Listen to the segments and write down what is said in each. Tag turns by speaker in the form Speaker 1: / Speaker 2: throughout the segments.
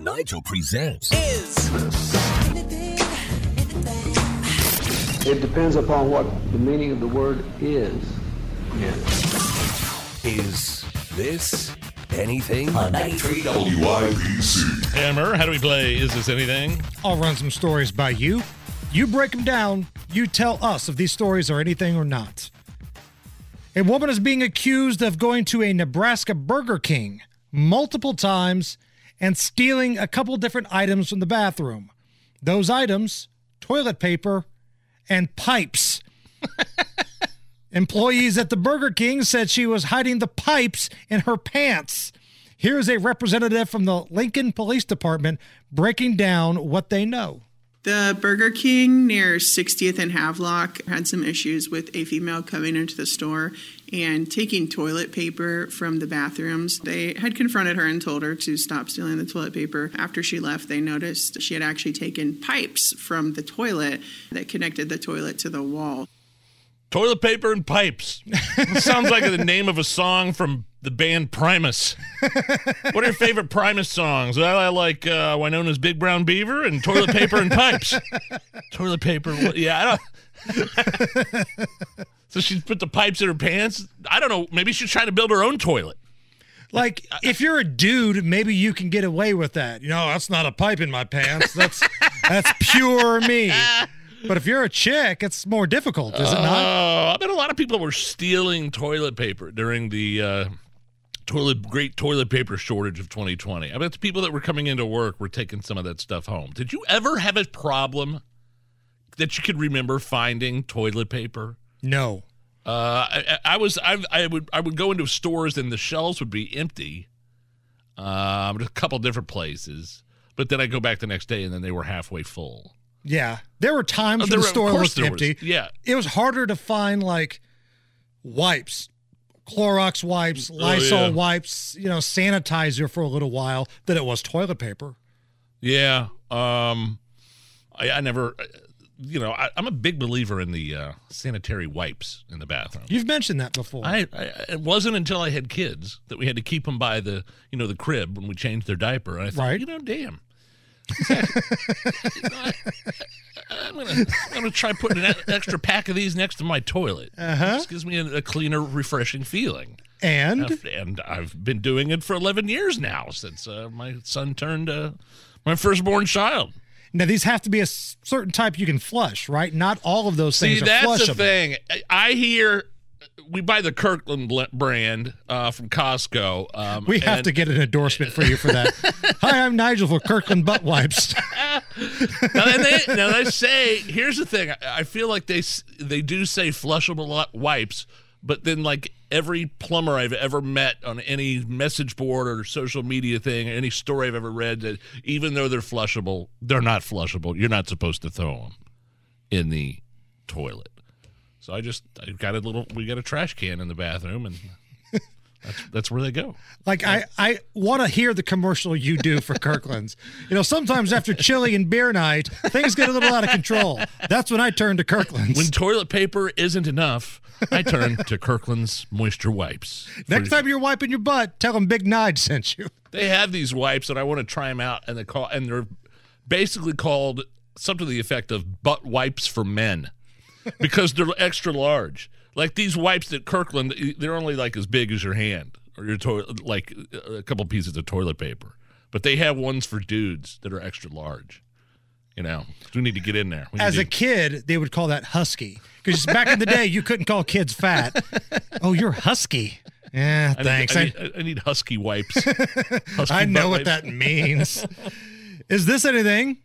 Speaker 1: and Nigel presents is.
Speaker 2: It depends upon what the meaning of the word is.
Speaker 1: Is This Anything?
Speaker 3: On 93 WIBC.
Speaker 4: Hammer, how do we play Is This Anything?
Speaker 5: I'll run some stories by you. You break them down. You tell us if these stories are anything or not. A woman is being accused of going to a Nebraska Burger King multiple times and stealing a couple different items from the bathroom. Those items toilet paper and pipes. Employees at the Burger King said she was hiding the pipes in her pants. Here's a representative from the Lincoln Police Department breaking down what they know.
Speaker 6: The Burger King near 60th and Havelock had some issues with a female coming into the store and taking toilet paper from the bathrooms. They had confronted her and told her to stop stealing the toilet paper. After she left, they noticed she had actually taken pipes from the toilet that connected the toilet to the wall.
Speaker 4: Toilet paper and pipes. sounds like the name of a song from the band Primus. what are your favorite Primus songs? I like uh, Wynona's Big Brown Beaver and Toilet Paper and Pipes. toilet paper. Yeah, I don't. so she put the pipes in her pants. I don't know. Maybe she's trying to build her own toilet.
Speaker 5: Like, if you're a dude, maybe you can get away with that. You know, that's not a pipe in my pants. That's that's pure me. But if you're a chick, it's more difficult, is it not?
Speaker 4: Oh, I bet a lot of people were stealing toilet paper during the uh, toilet great toilet paper shortage of 2020. I bet the people that were coming into work were taking some of that stuff home. Did you ever have a problem that you could remember finding toilet paper?
Speaker 5: No.
Speaker 4: Uh, I, I was I, I would I would go into stores and the shelves would be empty. Um, a couple different places, but then I go back the next day and then they were halfway full.
Speaker 5: Yeah. There were times
Speaker 4: Oh,
Speaker 5: when the store was empty.
Speaker 4: was. Yeah.
Speaker 5: It was harder to find like wipes, Clorox wipes, Lysol
Speaker 4: Oh, yeah.
Speaker 5: wipes, you know, sanitizer for a little while than it was toilet paper.
Speaker 4: Yeah. Um, I, I never, uh, you know, I, I'm a big believer in the uh, sanitary wipes in the bathroom.
Speaker 5: You've mentioned that before.
Speaker 4: I, I it wasn't until I had kids that we had to keep them by the you know the crib when we changed their diaper. And I thought,
Speaker 5: Right.
Speaker 4: you know, damn. I, am gonna I'm gonna try putting an extra pack of these next to my toilet.
Speaker 5: Uh-huh.
Speaker 4: Just gives me a, a cleaner, refreshing feeling.
Speaker 5: and
Speaker 4: I've- and I've been doing it for 11 years now since uh, my son turned uh, my firstborn child.
Speaker 5: now these have to be a certain type you can flush, right? Not all of those
Speaker 4: See,
Speaker 5: things See
Speaker 4: that's the thing. I hear we buy the Kirkland brand uh, from Costco. Um,
Speaker 5: We have
Speaker 4: and-
Speaker 5: to get an endorsement for you for that. Hi, I'm Nigel for Kirkland Butt Wipes.
Speaker 4: now, they, now they say here's the thing. I, I feel like they they do say flushable wipes, but then like every plumber I've ever met on any message board or social media thing, or any story I've ever read, that even though they're flushable, they're not flushable. You're not supposed to throw them in the toilet. So I just I got a little. We got a trash can in the bathroom, and that's that's where they go.
Speaker 5: Like I, I want to hear the commercial you do for Kirkland's. You know, sometimes after chili and beer night, things get a little out of control. That's when I turn to Kirkland's.
Speaker 4: When toilet paper isn't enough, I turn to Kirkland's moisture wipes.
Speaker 5: Next time you're wiping your butt, tell them Big Nige sent you.
Speaker 4: they have these wipes, and I want to try them out, and they call and they're basically called something to the effect of butt wipes for men because they're extra large. Like these wipes that Kirkland, they're only like as big as your hand or your toilet, like a couple pieces of toilet paper. But they have ones for dudes that are extra large. You know, we need to get in there. We need
Speaker 5: As
Speaker 4: to-
Speaker 5: a kid, they would call that husky because back in the day, you couldn't call kids fat. Oh, you're husky. Yeah,
Speaker 4: I
Speaker 5: thanks.
Speaker 4: I
Speaker 5: I,
Speaker 4: need, I need husky wipes. Husky
Speaker 5: I know what
Speaker 4: wipes.
Speaker 5: that means. Is this anything?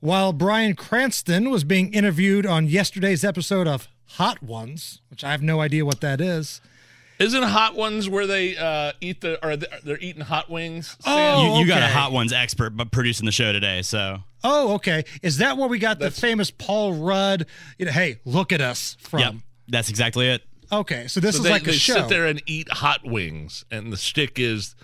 Speaker 5: While Bryan Cranston was being interviewed on yesterday's episode of Hot Ones, which I have no idea what that is,
Speaker 4: Isn't Hot Ones where they uh, eat the or they're they're eating hot wings? Sam?
Speaker 5: Oh,
Speaker 7: you, you got a hot ones expert, but producing the show today. So
Speaker 5: Oh, okay. Is that where we got the famous Paul Rudd? You know, hey, look at us from.
Speaker 7: yep, that's exactly it.
Speaker 5: Okay, so this
Speaker 4: So
Speaker 5: is
Speaker 4: they,
Speaker 5: like a
Speaker 4: they
Speaker 5: show.
Speaker 4: sit there and eat hot wings, and the stick is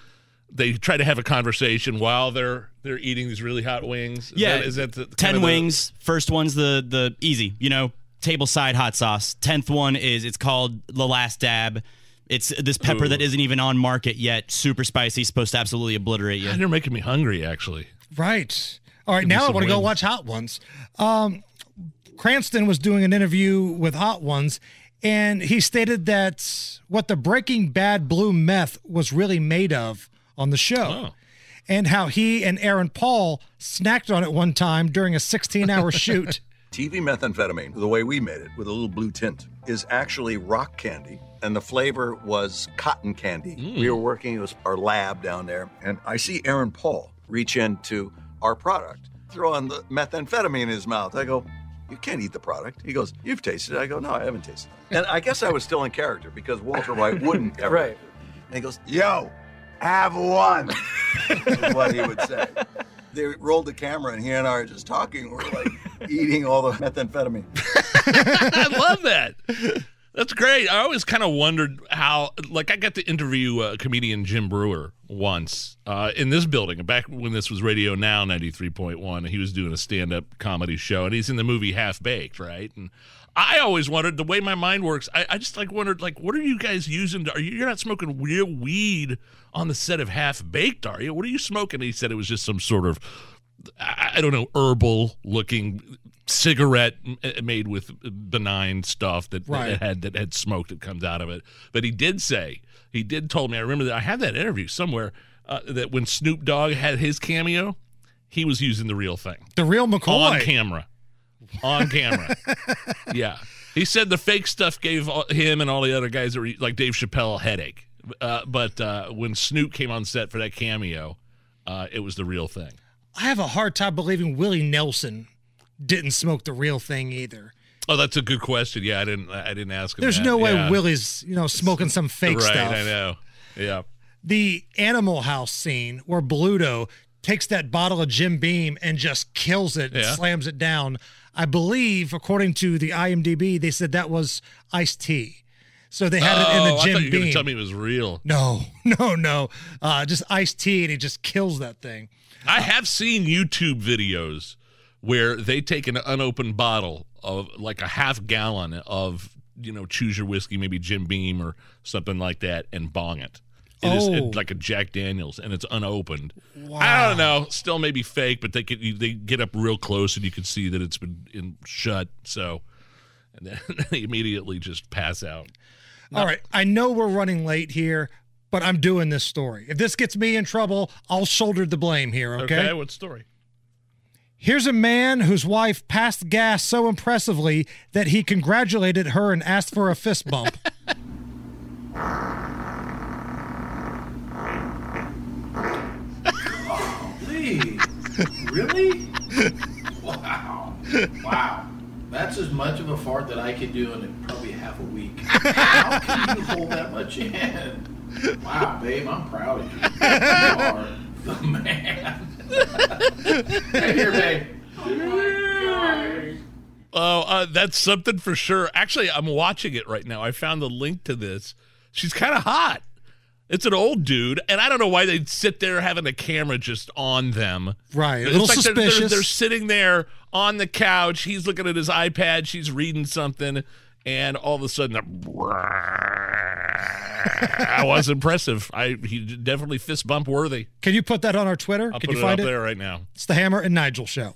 Speaker 4: they try to have a conversation while they're they're eating these really hot wings. Is
Speaker 7: Yeah,
Speaker 4: that, is that the, kind
Speaker 7: ten
Speaker 4: of the-
Speaker 7: wings. First one's the the easy, you know, table side hot sauce. Tenth one is it's called the last dab. It's this pepper
Speaker 4: Ooh.
Speaker 7: that isn't even on market yet. Super spicy, supposed to absolutely obliterate you.
Speaker 4: God, you're making me hungry. Actually,
Speaker 5: Right. All right,
Speaker 4: Give
Speaker 5: now I want to go watch Hot Ones. Um, Cranston was doing an interview with Hot Ones, and he stated that what the Breaking Bad blue meth was really made of on the show,
Speaker 4: Oh.
Speaker 5: and how he and Aaron Paul snacked on it one time during a 16 hour shoot.
Speaker 8: TV methamphetamine, the way we made it with a little blue tint, is actually rock candy, and the flavor was cotton candy. Mm. We were working, it was our lab down there, and I see Aaron Paul reach into our product, throw on the methamphetamine in his mouth. I go, You can't eat the product. He goes, You've tasted it. I go, No, I haven't tasted it. And I guess I was still in character because Walter White wouldn't ever.
Speaker 2: Right.
Speaker 8: And he goes, Yo, have one, is what he would say. They rolled the camera, and he and I are just talking. We're like eating all the methamphetamine.
Speaker 4: I love that. That's great. I always kind of wondered how, like, I got to interview uh, comedian Jim Breuer once uh, in this building, back when this was Radio Now 93.1, and he was doing a stand up comedy show, and he's in the movie Half Baked, right? And I always wondered the way my mind works. I, I just like wondered, like, what are you guys using? To, are you, you're not smoking real weed on the set of Half Baked, are you? What are you smoking? And he said it was just some sort of I don't know, herbal looking cigarette made with benign stuff that, that had that had smoke that comes out of it. But he did say he did told me. I remember that I had that interview somewhere uh, that when Snoop Dogg had his cameo, he was using the real thing
Speaker 5: The real McCoy on
Speaker 4: camera, on camera. yeah, he said the fake stuff gave him and all the other guys that were like Dave Chappelle a headache. Uh, but uh, when Snoop came on set for that cameo, uh, it was the real thing.
Speaker 5: I have a hard time believing Willie Nelson didn't smoke the real thing either.
Speaker 4: Oh, that's a good question. Yeah, I didn't. I didn't ask him.
Speaker 5: There's
Speaker 4: that.
Speaker 5: no way
Speaker 4: Yeah.
Speaker 5: Willie's, you know, smoking some fake
Speaker 4: right,
Speaker 5: stuff.
Speaker 4: I know. Yeah.
Speaker 5: the Animal House scene where Bluto takes that bottle of Jim Beam and just kills it, and
Speaker 4: Yeah.
Speaker 5: slams it down. I believe, according to the IMDb, they said that was iced tea. So they had it in
Speaker 4: Oh,
Speaker 5: the
Speaker 4: I thought
Speaker 5: Jim
Speaker 4: you were
Speaker 5: Beam.
Speaker 4: tell me it was real.
Speaker 5: no, no, no. Uh, just iced tea, and he just kills that thing.
Speaker 4: I have seen YouTube videos where they take an unopened bottle of like a half gallon of you know choose your whiskey, maybe Jim Beam or something like that, and bong it. It is
Speaker 5: Oh.
Speaker 4: it- like a Jack Daniels, and it's unopened. Wow. I don't know, still maybe fake, but they could they get up real close and you can see that it's been in, shut. So, and then they immediately just pass out.
Speaker 5: All right, I know we're running late here, but I'm doing this story. If this gets me in trouble, I'll shoulder the blame here,
Speaker 4: Okay, Okay, what story?
Speaker 5: Here's a man whose wife passed gas so impressively that he congratulated her and asked for a fist bump.
Speaker 9: Please. really? Wow. Wow. That's as much of a fart that I could do in probably half a week. How can you hold that much in? Wow, babe, I'm proud of you. You are the man. Right here, babe.
Speaker 4: Oh, uh, that's something for sure. Actually, I'm watching it right now. I found the link to this. She's kind of hot. It's an old dude, and I don't know why they'd sit there having a camera just on them.
Speaker 5: Right, a
Speaker 4: It's
Speaker 5: little
Speaker 4: like they're- they're,
Speaker 5: suspicious.
Speaker 4: they're sitting there on the couch. He's looking at his iPad. She's reading something, and all of a sudden, that was impressive. I he definitely fist bump worthy.
Speaker 5: Can you put that on our Twitter?
Speaker 4: I'll
Speaker 5: Can
Speaker 4: put
Speaker 5: you
Speaker 4: it
Speaker 5: find
Speaker 4: up
Speaker 5: it?
Speaker 4: there right now.
Speaker 5: It's the Hammer and Nigel show.